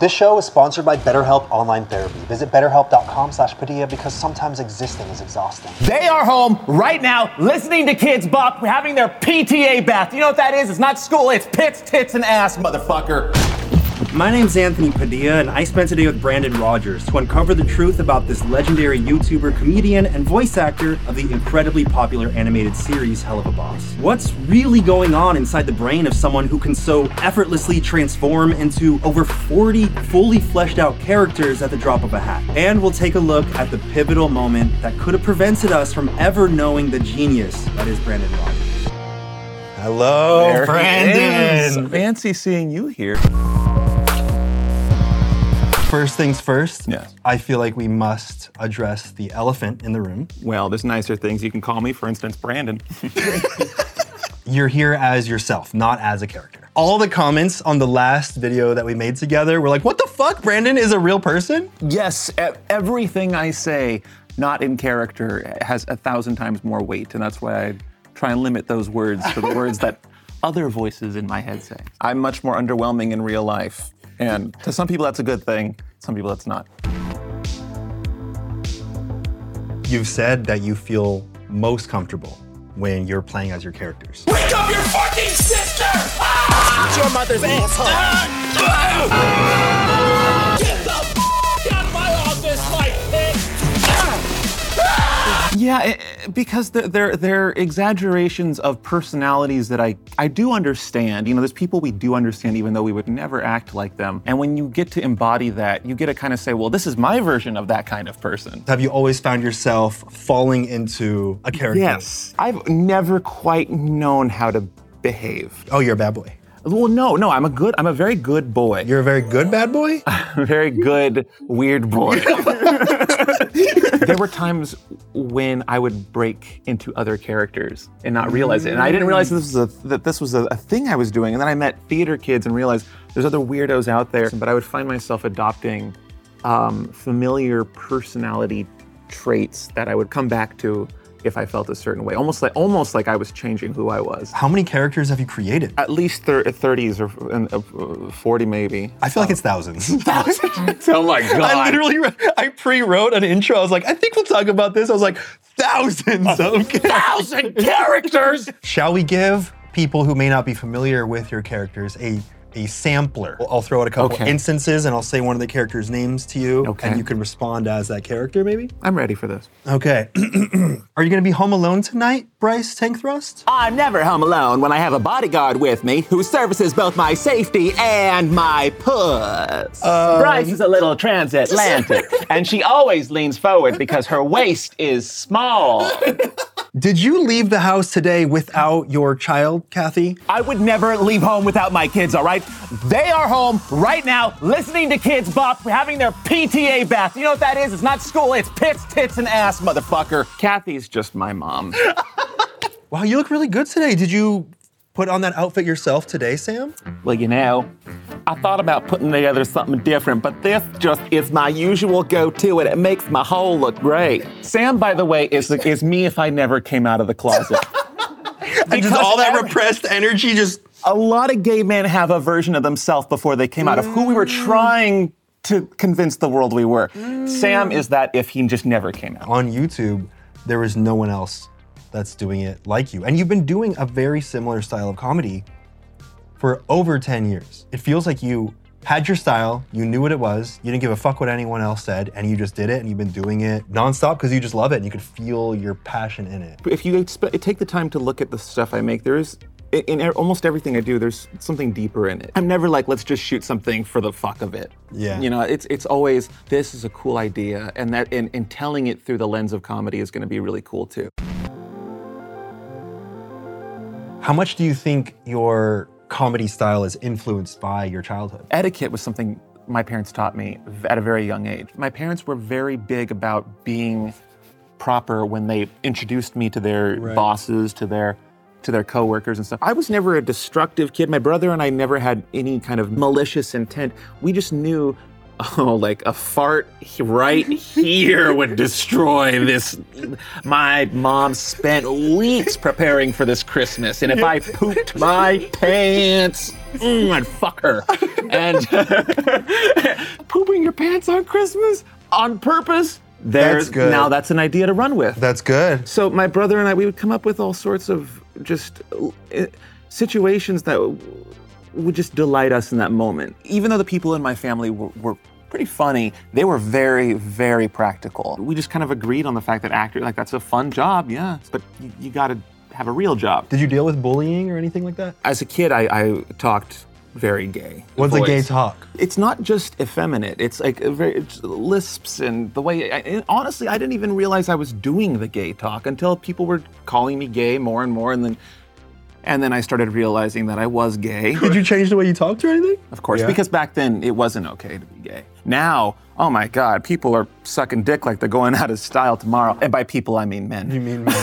This show is sponsored by BetterHelp Online Therapy. Visit betterhelp.com slash Padilla because sometimes existing is exhausting. They are home right now listening to Kidz Bop, having their PTA bath. You know what that is? It's not school, it's pits, tits, and ass, motherfucker. My name's Anthony Padilla, and I spent today with Brandon Rogers to uncover the truth about this legendary YouTuber, comedian, and voice actor of the incredibly popular animated series Helluva Boss. What's really going on inside the brain of someone who can so effortlessly transform into over 40 fully fleshed out characters at the drop of a hat? And we'll take a look at the pivotal moment that could have prevented us from ever knowing the genius that is Brandon Rogers. Hello, There Brandon. Fancy seeing you here. First things first, Yes. I feel like we must address the elephant in the room. Well, there's nicer things you can call me. For instance, Brandon. You're here as yourself, not as a character. All the comments on the last video that we made together were like, what the fuck? Brandon is a real person? yes, everything I say, not in character, has a thousand times more weight, and that's why I try and limit those words to the words that other voices in my head say. I'm much more underwhelming in real life, and to some people that's a good thing. Some people that's not. You've said that you feel most comfortable when you're playing as your characters. Wake up your fucking sister! Ah! Your mother's asshole! Yeah, eh, eh, because they're, they're, they're exaggerations of personalities that I, I do understand. You know, there's people we do understand even though we would never act like them. And when you get to embody that, you get to kind of say, well, this is my version of that kind of person. Have you always found yourself falling into a character? Yes. I've never quite known how to behave. Oh, you're a bad boy. Well, no, no, I'm a good, I'm a very good boy. You're a very good bad boy? very good weird boy. there were times when I would break into other characters and not realize it, and I didn't realize this was a that this was a, a thing I was doing. And then I met theater kids and realized there's other weirdos out there. But I would find myself adopting um, familiar personality traits that I would come back to if I felt a certain way, almost like almost like I was changing who I was. How many characters have you created? At least thir- 30s or uh, 40 maybe. I feel like it's thousands. thousands. oh my god! I literally, re- I pre-wrote an intro. I was like, I think we'll talk about this. I was like, thousands of. Thousand characters! Shall we give people who may not be familiar with your characters a a sampler? I'll- I'll throw out a couple Okay. instances and I'll say one of the characters' names to you, Okay. and you can respond as that character, maybe. I'm ready for this. Okay. Are you gonna be home alone tonight, Bryce Tank Thrust? I'm never home alone when I have a bodyguard with me who services both my safety and my puss. Um, Bryce is a little transatlantic, and she always leans forward because her waist is small. Did you leave the house today without your child, Kathy? I would never leave home without my kids, all right? They are home right now listening to Kidz Bop, having their PTA bath. You know what that is? It's not school, it's pits, tits, and ass, motherfucker. Kathy's just my mom. Wow, you look really good today. Did you put on that outfit yourself today, Sam? Well, you know, I thought about putting together something different, but this just is my usual go-to, and it makes my whole look great. Sam, by the way, is is me if I never came out of the closet. And just all that every- repressed energy just a lot of gay men have a version of themselves before they came out of who we were mm. trying to convince the world we were. Mm. Sam is that if he just never came out. on YouTube, there is no one else that's doing it like you. And you've been doing a very similar style of comedy for over 10 years. It feels like you had your style, you knew what it was, you didn't give a fuck what anyone else said, and you just did it, and you've been doing it nonstop because you just love it and you could feel your passion in it. If you sp- take the time to look at the stuff I make, there is in in almost everything I do, there's something deeper in it. I'm never like, let's just shoot something for the fuck of it. Yeah. You know, it's it's always this is a cool idea, and that and, and telling it through the lens of comedy is going to be really cool too. How much do you think your comedy style is influenced by your childhood? etiquette was something my parents taught me at a very young age. My parents were very big about being proper when they introduced me to their bosses, to their to their coworkers and stuff. I was never a destructive kid. My brother and I never had any kind of malicious intent. We just knew oh, like a fart right here would destroy this. My mom spent weeks preparing for this Christmas, and if I pooped my pants, mm, I'd fuck her. And pooping your pants on Christmas on purpose. There's That's good. now that's an idea to run with. That's good. So my brother and I, we would come up with all sorts of just uh, situations that would just delight us in that moment. Even though the people in my family were, were pretty funny, they were very, very practical. We just kind of agreed on the fact that actor, like that's a fun job, yeah, but you, you got to have a real job. Did you deal with bullying or anything like that? As a kid, I, I talked very gay. What's a gay talk? It's not just effeminate. It's like a very it's lisps and the way. I, and honestly, I didn't even realize I was doing the gay talk until people were calling me gay more and more, and then, and then I started realizing that I was gay. Did you change the way you talked or anything? Of course, Yeah. because back then it wasn't okay to be gay. Now, oh my God, people are sucking dick like they're going out of style tomorrow. And by people, I mean men. You mean me?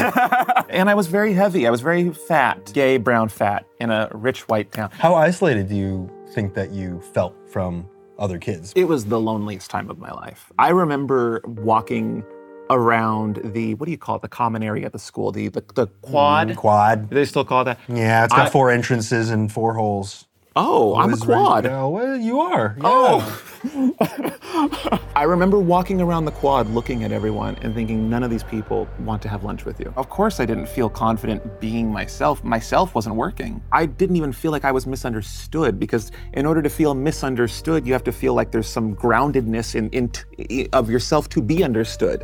And I was very heavy. I was very fat, gay, brown fat, in a rich white town. How isolated do you think that you felt from other kids? It was the loneliest time of my life. I remember walking around the what do you call it? The common area of the school, the the, the quad. Mm, quad. Do they still call that? Yeah, it's got I- four entrances and four holes. Oh, I'm a quad. Yeah, well, you are. Yeah. Oh. I remember walking around the quad looking at everyone and thinking none of these people want to have lunch with you. Of course I didn't feel confident being myself. Myself wasn't working. I didn't even feel like I was misunderstood because in order to feel misunderstood, you have to feel like there's some groundedness in, in of yourself to be understood.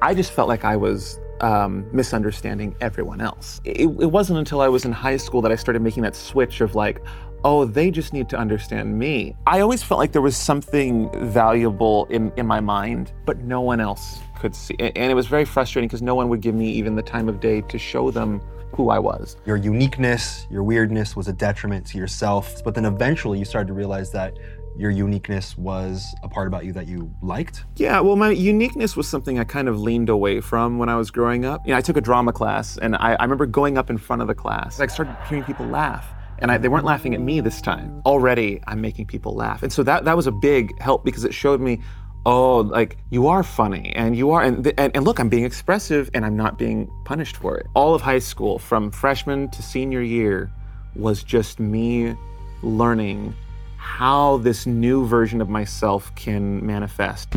I just felt like I was um, misunderstanding everyone else. It, it wasn't until I was in high school that I started making that switch of like, oh, they just need to understand me. I always felt like there was something valuable in, in my mind, but no one else could see. And it was very frustrating because no one would give me even the time of day to show them who I was. Your uniqueness, your weirdness was a detriment to yourself. But then eventually you started to realize that your uniqueness was a part about you that you liked. Yeah, well, my uniqueness was something I kind of leaned away from when I was growing up. You know, I took a drama class, and I, I remember going up in front of the class. I started hearing people laugh, and I, they weren't laughing at me this time. Already, I'm making people laugh, and so that that was a big help because it showed me, oh, like you are funny, and you are, and and, and look, I'm being expressive, and I'm not being punished for it. All of high school, from freshman to senior year, was just me learning how this new version of myself can manifest.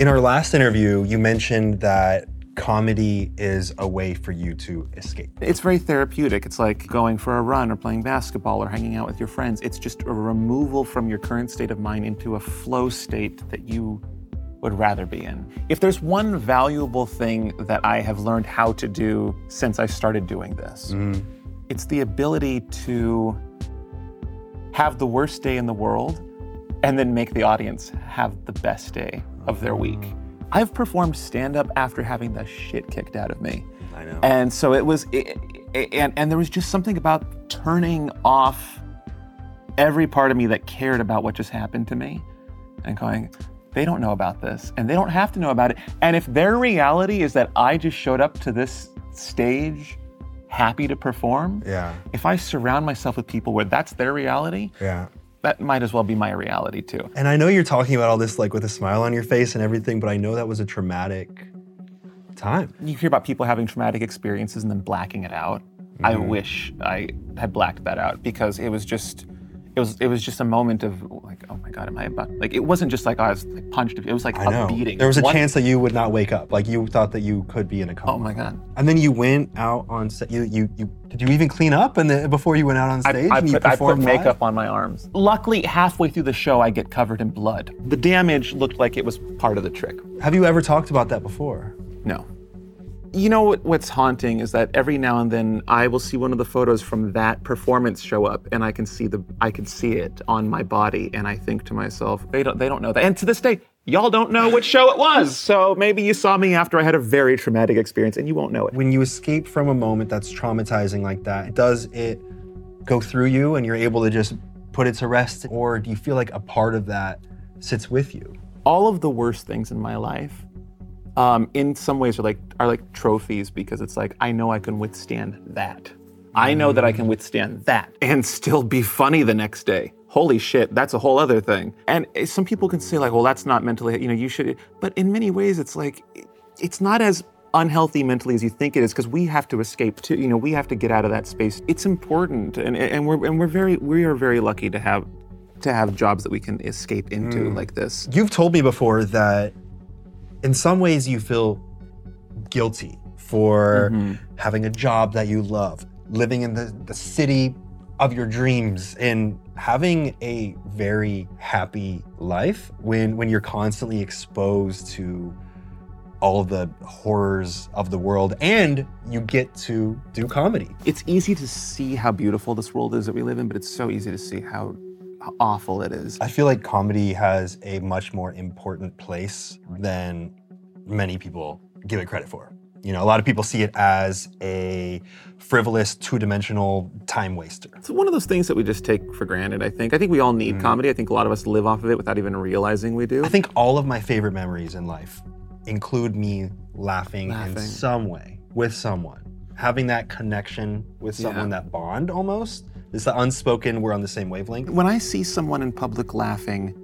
In our last interview, you mentioned that comedy is a way for you to escape. It's very therapeutic. It's like going for a run or playing basketball or hanging out with your friends. It's just a removal from your current state of mind into a flow state that you would rather be in. If there's one valuable thing that I have learned how to do since I started doing this, mm-hmm. it's the ability to have the worst day in the world and then make the audience have the best day of their week. I've performed stand up after having the shit kicked out of me. I know. And so it was, it, it- and, and there was just something about turning off every part of me that cared about what just happened to me and going, they don't know about this and they don't have to know about it. And if their reality is that I just showed up to this stage happy to perform, Yeah. if I surround myself with people where that's their reality, Yeah. That might as well be my reality too. And I know you're talking about all this like with a smile on your face and everything, but I know that was a traumatic time. You hear about people having traumatic experiences and then blacking it out. I mm. wish I had blacked that out because it was just it was it was just a moment of like oh my god am I about like it wasn't just like I was like punched it was like I a know. beating. There was a One- chance that you would not wake up. Like you thought that you could be in a coma. Oh my god. And then you went out on set. You, you, you did you even clean up and then before you went out on stage? I and you put, I put performed live? makeup on my arms. Luckily, halfway through the show, I get covered in blood. The damage looked like it was part of the trick. Have you ever talked about that before? No. You know what, what's haunting is that every now and then I will see one of the photos from that performance show up, and I can see the I can see it on my body, and I think to myself, they don't they don't know that. And to this day, y'all don't know which show it was. So maybe you saw me after I had a very traumatic experience, and you won't know it. When you escape from a moment that's traumatizing like that, does it go through you and you're able to just put it to rest? Or do you feel like a part of that sits with you? all of the worst things in my life um, in some ways are like are like trophies because it's like I know I can withstand that. I know that I can withstand that and still be funny the next day. holy shit, that's a whole other thing. And eh, some people can say like, well, that's not mentally, you know, you should. But in many ways, it's like, it's not as unhealthy mentally as you think it is because we have to escape too. You know, we have to get out of that space. It's important, and and we're and we're very we are very lucky to have to have jobs that we can escape into like this. You've told me before that in some ways you feel guilty for mm-hmm. having a job that you love, living in the, the city of your dreams, and having a very happy life when, when you're constantly exposed to all the horrors of the world and you get to do comedy. It's easy to see how beautiful this world is that we live in, but it's so easy to see how, how awful it is. I feel like comedy has a much more important place than many people give it credit for. You know, a lot of people see it as a frivolous, two-dimensional time waster. It's one of those things that we just take for granted, I think. I think we all need mm-hmm. comedy. I think a lot of us live off of it without even realizing we do. I think all of my favorite memories in life include me laughing, in some way with someone, having that connection with someone, that bond almost. It's the unspoken, we're on the same wavelength. when I see someone in public laughing,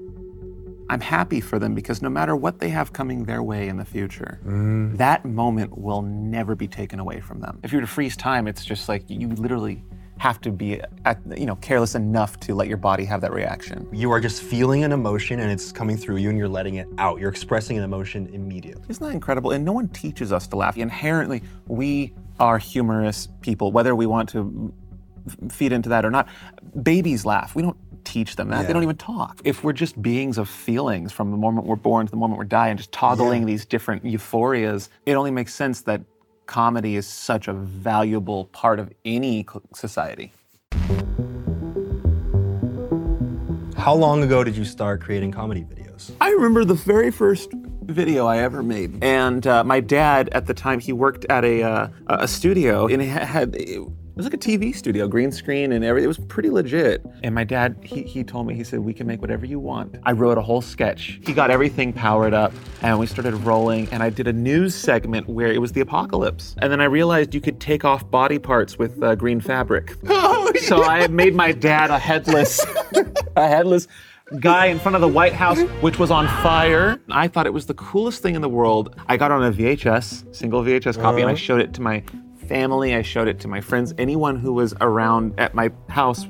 I'm happy for them because no matter what they have coming their way in the future, mm. that moment will never be taken away from them. If you were to freeze time, it's just like you literally have to be at, you know careless enough to let your body have that reaction. You are just feeling an emotion and it's coming through you and you're letting it out. You're expressing an emotion immediately. Isn't that incredible? And no one teaches us to laugh. Inherently, we are humorous people, whether we want to f- feed into that or not. Babies laugh. We don't teach them that. They don't even talk. If we're just beings of feelings from the moment we're born to the moment we die and just toggling Yeah. these different euphorias, it only makes sense that comedy is such a valuable part of any society. How long ago did you start creating comedy videos? I remember the very first video I ever made, and uh, my dad at the time he worked at a uh, a studio, and had it was like a TV studio, green screen and everything. It was pretty legit. And my dad he he told me he said we can make whatever you want. I wrote a whole sketch. He got everything powered up, and we started rolling. And I did a news segment where it was the apocalypse, and then I realized you could take off body parts with uh, green fabric. Oh! so I made my dad a headless, a headless guy in front of the White House, which was on fire. I thought it was the coolest thing in the world. I got on a VHS, single VHS copy, and I showed it to my family. I showed it to my friends. Anyone who was around at my house,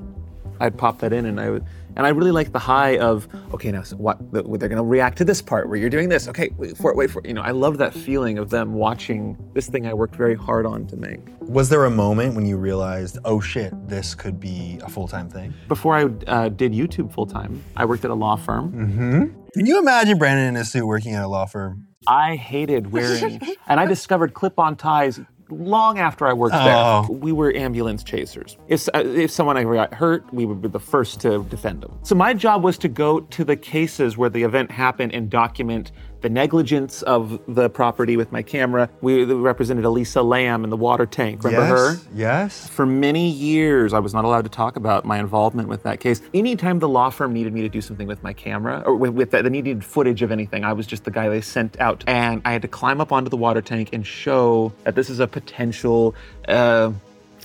I'd pop that in, and I would. And I really like the high of, okay, now so what? the- They're going to react to this part where you're doing this. Okay, wait for it, wait for it. You know, I love that feeling of them watching this thing I worked very hard on to make. Was there a moment when you realized, oh shit, this could be a full-time thing? Before I uh, did YouTube full time, I worked at a law firm. Can you imagine Brandon in a suit working at a law firm? I hated wearing, and I discovered clip-on ties long after I worked Oh. there. We were ambulance chasers. If uh, if someone ever got hurt, we would be the first to defend them. So my job was to go to the cases where the event happened and document the negligence of the property with my camera. We represented Elisa Lam in the water tank. Remember her? yes. Yes. For many years, I was not allowed to talk about my involvement with that case. Anytime the law firm needed me to do something with my camera or with, with that, they needed footage of anything, I was just the guy they sent out. And I had to climb up onto the water tank and show that this is a potential. Uh,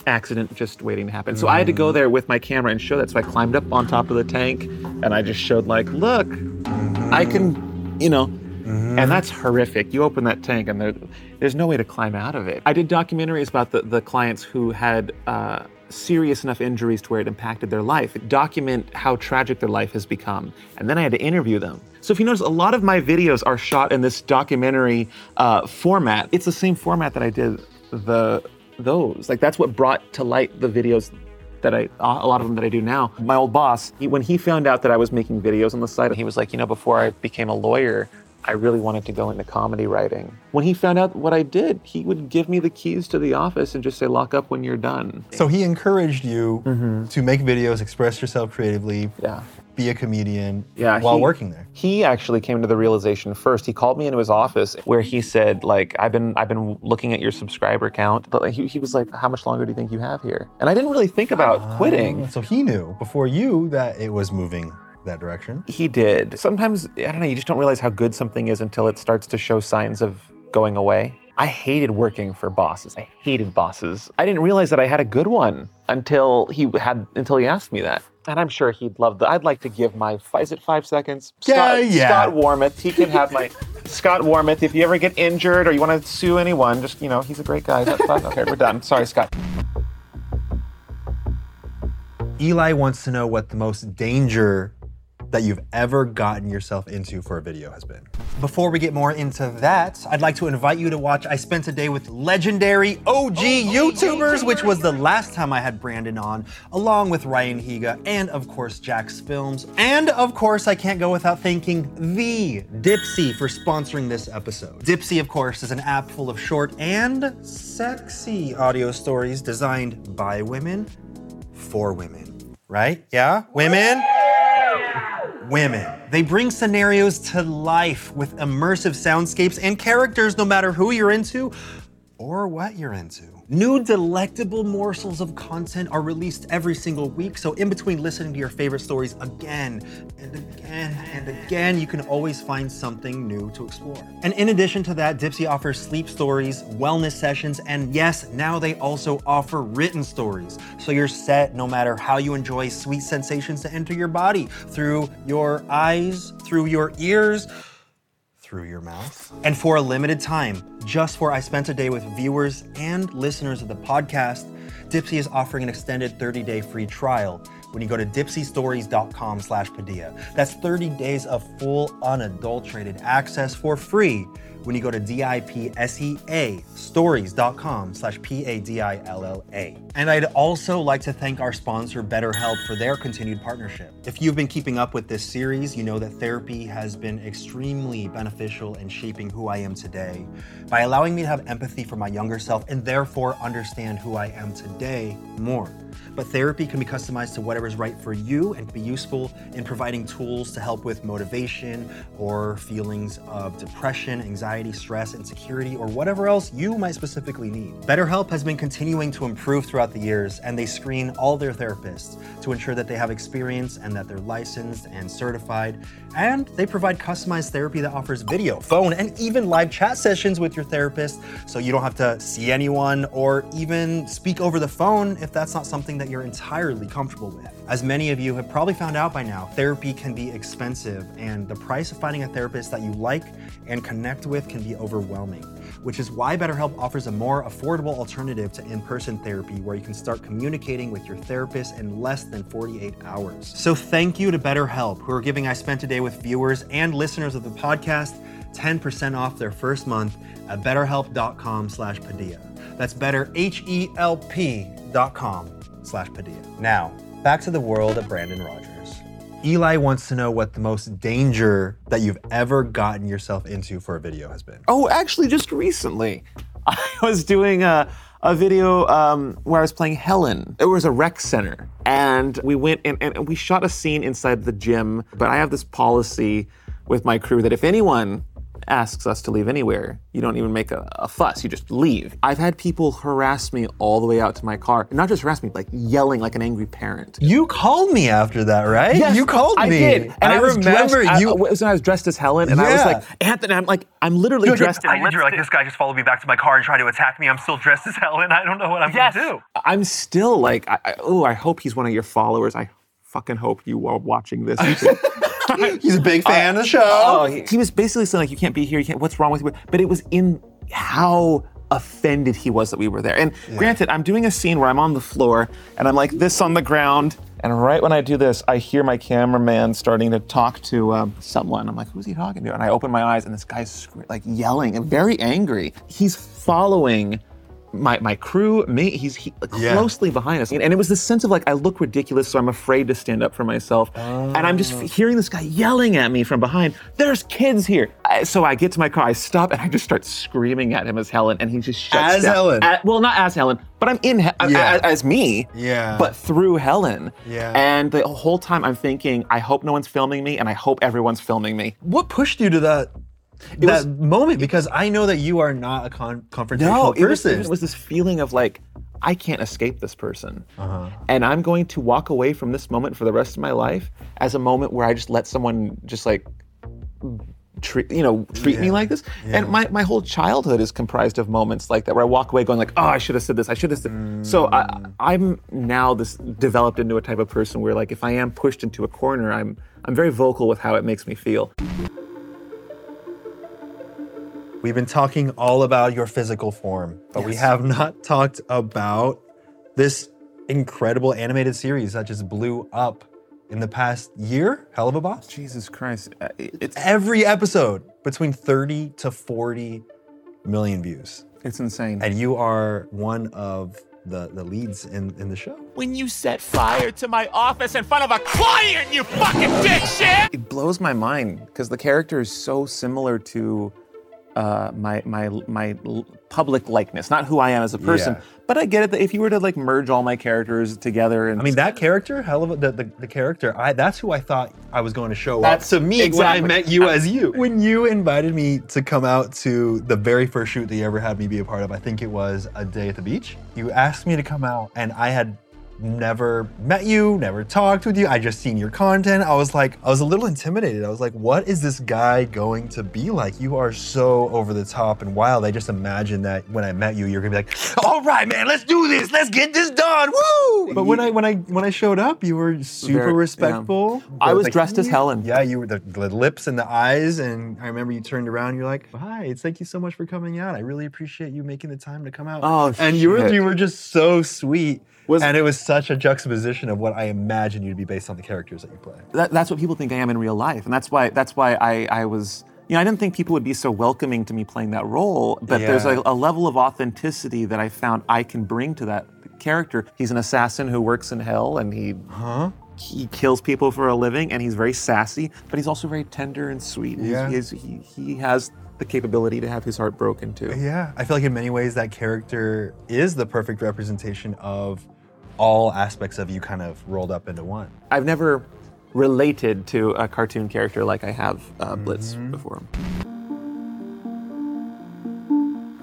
accident just waiting to happen. So I had to go there with my camera and show that. So I climbed up on top of the tank and I just showed like, look, I can, you know, and that's horrific. You open that tank and there, there's no way to climb out of it. I did documentaries about the, the clients who had uh, serious enough injuries to where it impacted their life, document how tragic their life has become. And then I had to interview them. So if you notice, a lot of my videos are shot in this documentary uh, format. It's the same format that I did the those. Like that's what brought to light the videos that I, a lot of them that I do now. My old boss, he, when he found out that I was making videos on the side, he was like, you know, before I became a lawyer, I really wanted to go into comedy writing. When he found out what I did, he would give me the keys to the office and just say, lock up when you're done. So he encouraged you mm-hmm. to make videos, express yourself creatively, Yeah. be a comedian Yeah, while he- working there. He actually came to the realization first. He called me into his office where he said, like, I've been I've been looking at your subscriber count, but like, he, he was like, how much longer do you think you have here? And I didn't really think about ah, quitting. So he knew before you that it was moving that direction. He did. Sometimes, I don't know, you just don't realize how good something is until it starts to show signs of going away. I hated working for bosses. I hated bosses. I didn't realize that I had a good one until he had until he asked me that. and I'm sure he'd love the. I'd like to give my. Is it five seconds? Yeah, Scott, yeah. Scott Warmith. He can have my. Scott Warmith. If you ever get injured or you want to sue anyone, just you know, he's a great guy. That fun? Okay, we're done. Sorry, Scott. Eli wants to know what the most danger that you've ever gotten yourself into for a video has been. Before we get more into that, I'd like to invite you to watch I Spent a Day with Legendary OG oh, oh, YouTubers, which was the last time I had Brandon on, along with Ryan Higa and, of course, Jacksfilms. And, of course, I can't go without thanking the Dipsea for sponsoring this episode. Dipsea, of course, is an app full of short and sexy audio stories designed by women for women, right? Yeah? Women? Women. They bring scenarios to life with immersive soundscapes and characters no matter who you're into or what you're into. New delectable morsels of content are released every single week, so in between listening to your favorite stories again and again and again, you can always find something new to explore. And in addition to that, Dipsea offers sleep stories, wellness sessions, and yes, now they also offer written stories. So you're set no matter how you enjoy sweet sensations to enter your body through your eyes, through your ears through your mouth. And for a limited time, just for I Spent a Day with viewers and listeners of the podcast, Dipsea is offering an extended 30-day free trial when you go to dipseastories.com slash Padilla. That's 30 days of full unadulterated access for free when you go to D-I-P-S-E-A stories.com slash P-A-D-I-L-L-A. And I'd also like to thank our sponsor, BetterHelp, for their continued partnership. If you've been keeping up with this series, you know that therapy has been extremely beneficial in shaping who I am today by allowing me to have empathy for my younger self and therefore understand who I am today more. But therapy can be customized to whatever's right for you and be useful in providing tools to help with motivation or feelings of depression, anxiety, stress, insecurity, or whatever else you might specifically need. BetterHelp has been continuing to improve throughout the years, and they screen all their therapists to ensure that they have experience and that they're licensed and certified. And they provide customized therapy that offers video, phone, and even live chat sessions with your therapist so you don't have to see anyone or even speak over the phone if that's not something that you're entirely comfortable with. As many of you have probably found out by now, therapy can be expensive, and the price of finding a therapist that you like and connect with can be overwhelming, which is why BetterHelp offers a more affordable alternative to in person therapy where you can start communicating with your therapist in less than 48 hours. So, thank you to BetterHelp, who are giving I Spent a Day with viewers and listeners of the podcast 10% off their first month at betterhelp.com slash Padilla. That's better, H-E-L-P dot com slash Padilla. Now, back to the world of Brandon Rogers. Eli wants to know what the most danger that you've ever gotten yourself into for a video has been. Oh, actually, just recently, I was doing a, a video um, where I was playing Helen. It was a rec center, and we went and, and we shot a scene inside the gym. But I have this policy with my crew that if anyone asks us to leave anywhere, you don't even make a, a fuss. You just leave. I've had people harass me all the way out to my car. Not just harass me, like yelling like an angry parent. You called me after that, right? Yes, you called I me. did, and I, was remember dressed, you. I, I was, I was dressed as Helen, and I was like, Anthony, I'm like, I'm literally dressed I. You're like, this guy just followed me back to my car and tried to attack me. I'm still dressed as Helen. I don't know what I'm Yes. gonna do. I'm still like, I, I, oh, I hope he's one of your followers. I fucking hope you are watching this. He's a big fan of the show. oh, he, he was basically saying like, you can't be here. You can't. What's wrong with you? But it was in how offended he was that we were there. And granted, I'm doing a scene where I'm on the floor and I'm like this on the ground. And right when I do this, I hear my cameraman starting to talk to um, someone. I'm like, who's he talking to? And I open my eyes, and this guy's like yelling and very angry. He's following my my crew, me. He's he, Yeah. closely behind us, and, and it was this sense of like I look ridiculous, so I'm afraid to stand up for myself. And I'm just f- hearing this guy yelling at me from behind. There's kids here. I, so I get to my car, I stop, and I just start screaming at him as Helen, and he just shuts As down. Helen? A- well, not as Helen, but I'm in he- Yeah. a- as me. Yeah. But through Helen. Yeah. And the whole time I'm thinking, I hope no one's filming me, and I hope everyone's filming me. what pushed you to that that was- moment? Because I know that you are not a con- confrontational No, it was, person. it was this feeling of like, I can't escape this person. Uh-huh. And I'm going to walk away from this moment for the rest of my life as a moment where I just let someone just like treat you know treat me like this. And my, my whole childhood is comprised of moments like that where I walk away going like, oh, I should have said this. I should have said. So I, I'm now this developed into a type of person where like if I am pushed into a corner, I'm I'm very vocal with how it makes me feel. We've been talking all about your physical form, but we have not talked about this incredible animated series that just blew up in the past year. Helluva Boss. Jesus Christ, uh, it's Every episode between 30 to 40 million views. it's insane. And you are one of the, the leads in, in the show. When you set fire to my office in front of a client, you fucking dipshit! it blows my mind because the character is so similar to uh, my my my public likeness, not who I am as a person. Yeah. But I get it that if you were to like merge all my characters together, and I mean, that character, hell of a, the, the, the character, I that's who I thought I was going to show That's up to me exactly- when I met you as you. When you invited me to come out to the very first shoot that you ever had me be a part of, I think it was a day at the beach. You asked me to come out, and I had never met you, never talked with you. I just seen your content. I was like, I was a little intimidated. I was like, what is this guy going to be like? You are so over the top and wild. I just imagined that when I met you, you're gonna be like, all right, man, let's do this. Let's get this done. Woo! But when I when I when I showed up, you were super Very- yeah. respectful. I was the- dressed as Helen. Yeah, you were the, the lips and the eyes, and I remember you turned around. You're like, "Hi, thank you so much for coming out. I really appreciate you making the time to come out." Oh, and you were you were just so sweet. Was- and it was such a juxtaposition of what I imagine you to be based on the characters that you play. that, that's what people think I am in real life, and that's why that's why I I was. You know, I didn't think people would be so welcoming to me playing that role, but there's a, a level of authenticity that I found I can bring to that character. He's an assassin who works in hell, and he he kills people for a living, and he's very sassy, but he's also very tender and sweet. Yeah. he's- he, he has the capability to have his heart broken too. Yeah, I feel like in many ways that character is the perfect representation of all aspects of you kind of rolled up into one. I've never related to a cartoon character like I have uh, Blitz Mm-hmm. before.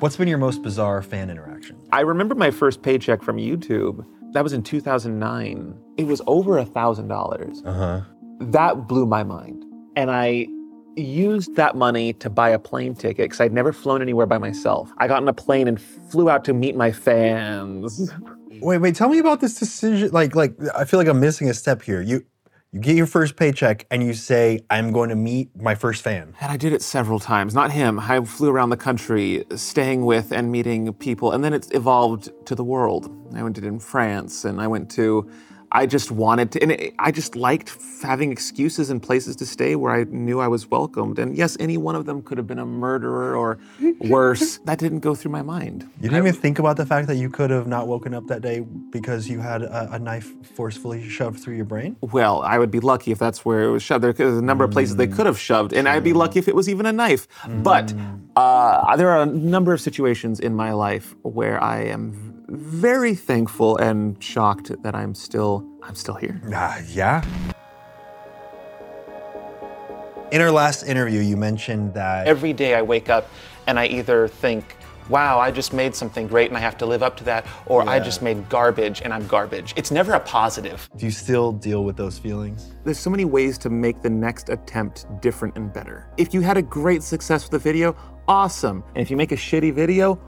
What's been your most bizarre fan interaction? I remember my first paycheck from YouTube. That was in 2009. It was over a thousand dollars. Uh huh. That blew my mind, and I used that money to buy a plane ticket because I'd never flown anywhere by myself. I got on a plane and flew out to meet my fans. Wait, wait. Tell me about this decision. Like, like I feel like I'm missing a step here. You, you get your first paycheck and you say, "I'm going to meet my first fan." And I did it several times. Not him. I flew around the country, staying with and meeting people. And then it evolved to the world. I went to in France and I went to, I just wanted to, and it, I just liked having excuses and places to stay where I knew I was welcomed. And yes, any one of them could have been a murderer or worse. that didn't go through my mind. You didn't even think about the fact that you could have not woken up that day because you had a, a knife forcefully shoved through your brain. Well, I would be lucky if that's where it was shoved. There- There's a number of places they could have shoved, and I'd be lucky if it was even a knife. But uh, there are a number of situations in my life where I am very thankful and shocked that I'm still I'm still here. Ah, yeah. In our last interview, you mentioned that Every day I wake up and I either think, wow, I just made something great and I have to live up to that, or I just made garbage and I'm garbage. It's never a positive. do you still deal with those feelings? There's so many ways to make the next attempt different and better. If you had a great success with the video, awesome. And if you make a shitty video,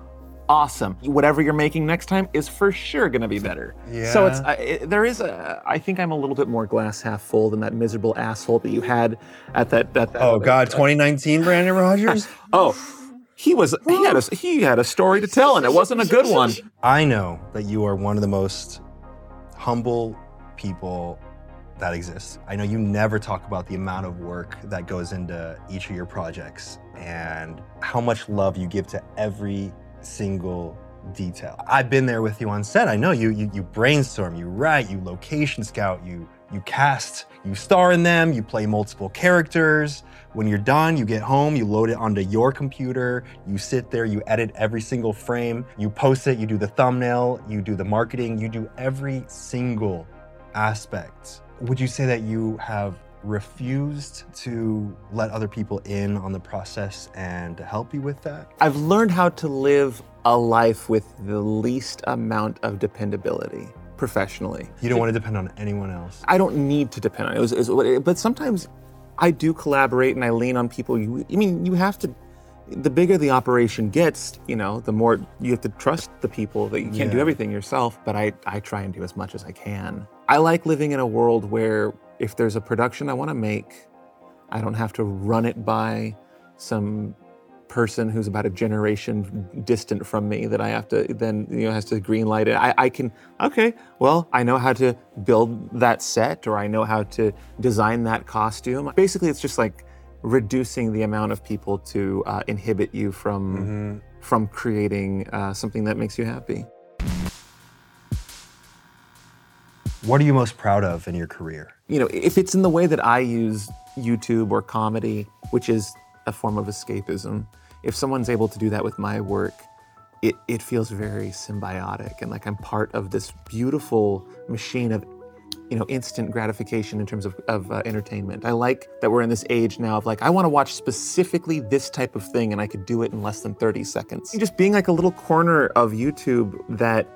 awesome. Whatever you're making next time is for sure going to be better. Yeah. So it's Yeah. I, it, there is a I think I'm a little bit more glass half full than that miserable asshole that you had at that that, that Oh God, 2019, Brandon Rogers. Oh, he was he had a he had a story to tell and it wasn't a good one. I know that you are one of the most humble people that exists. I know you never talk about the amount of work that goes into each of your projects and how much love you give to every single detail. I've been there with you on set. I know you you, you brainstorm, you write, you location scout, you you cast, you star in them, you play multiple characters. When you're done, you get home, you load it onto your computer, you sit there, you edit every single frame, you post it, you do the thumbnail, you do the marketing, you do every single aspect. Would you say that you have refused to let other people in on the process and help you with that? I've learned how to live a life with the least amount of dependability professionally. You don't want to depend on anyone else. I don't need to depend on it. Was- it was- but sometimes I do collaborate and I lean on people. You, I mean, you have to. The bigger the operation gets, you know, the more you have to trust the people that you can't do everything yourself. But I, I try and do as much as I can. I like living in a world where if there's a production I want to make, I don't have to run it by some person who's about a generation distant from me that I have to then you know has to green light it. I, I can okay, well I know how to build that set or I know how to design that costume. Basically, it's just like reducing the amount of people to uh, inhibit you from from creating uh, something that makes you happy. What are you most proud of in your career? you know, if it's in the way that I use YouTube or comedy, which is a form of escapism, if someone's able to do that with my work, it, it feels very symbiotic and like I'm part of this beautiful machine of, you know, instant gratification in terms of, of uh, entertainment. I like that we're in this age now of like, I want to watch specifically this type of thing and I could do it in less than 30 seconds. Just being like a little corner of YouTube that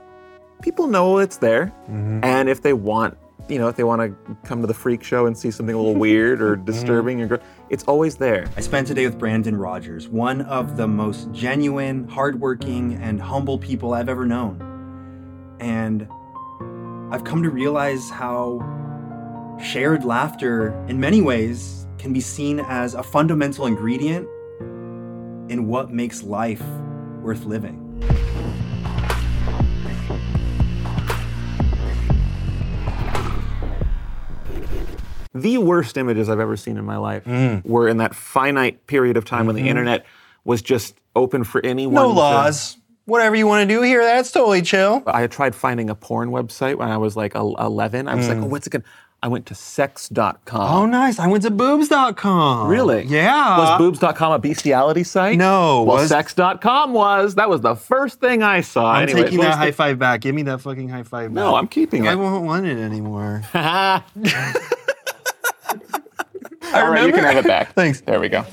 people know it's there. Mm-hmm. And if they want, you know, if they want to come to the freak show and see something a little weird or mm-hmm. disturbing, or gr- it's always there. I spent today with Brandon Rogers, one of the most genuine, hardworking, and humble people I've ever known. And I've come to realize how shared laughter, in many ways, can be seen as a fundamental ingredient in what makes life worth living. The worst images I've ever seen in my life mm. were in that finite period of time when the mm-hmm. internet was just open for anyone. No to- laws. Whatever you want to do here, that's totally chill. I tried finding a porn website when I was like 11. I was like, mm. oh, what's it going I went to sex.com. Oh, nice. I went to boobs.com. Really? Yeah. Was boobs.com a bestiality site? No, Well, was- sex.com was. That was the first thing I saw. I'm taking that the- high five back. Give me that fucking high five back. No, I'm keeping I it. I won't want it anymore. All right, you can have it back. Thanks. There we go.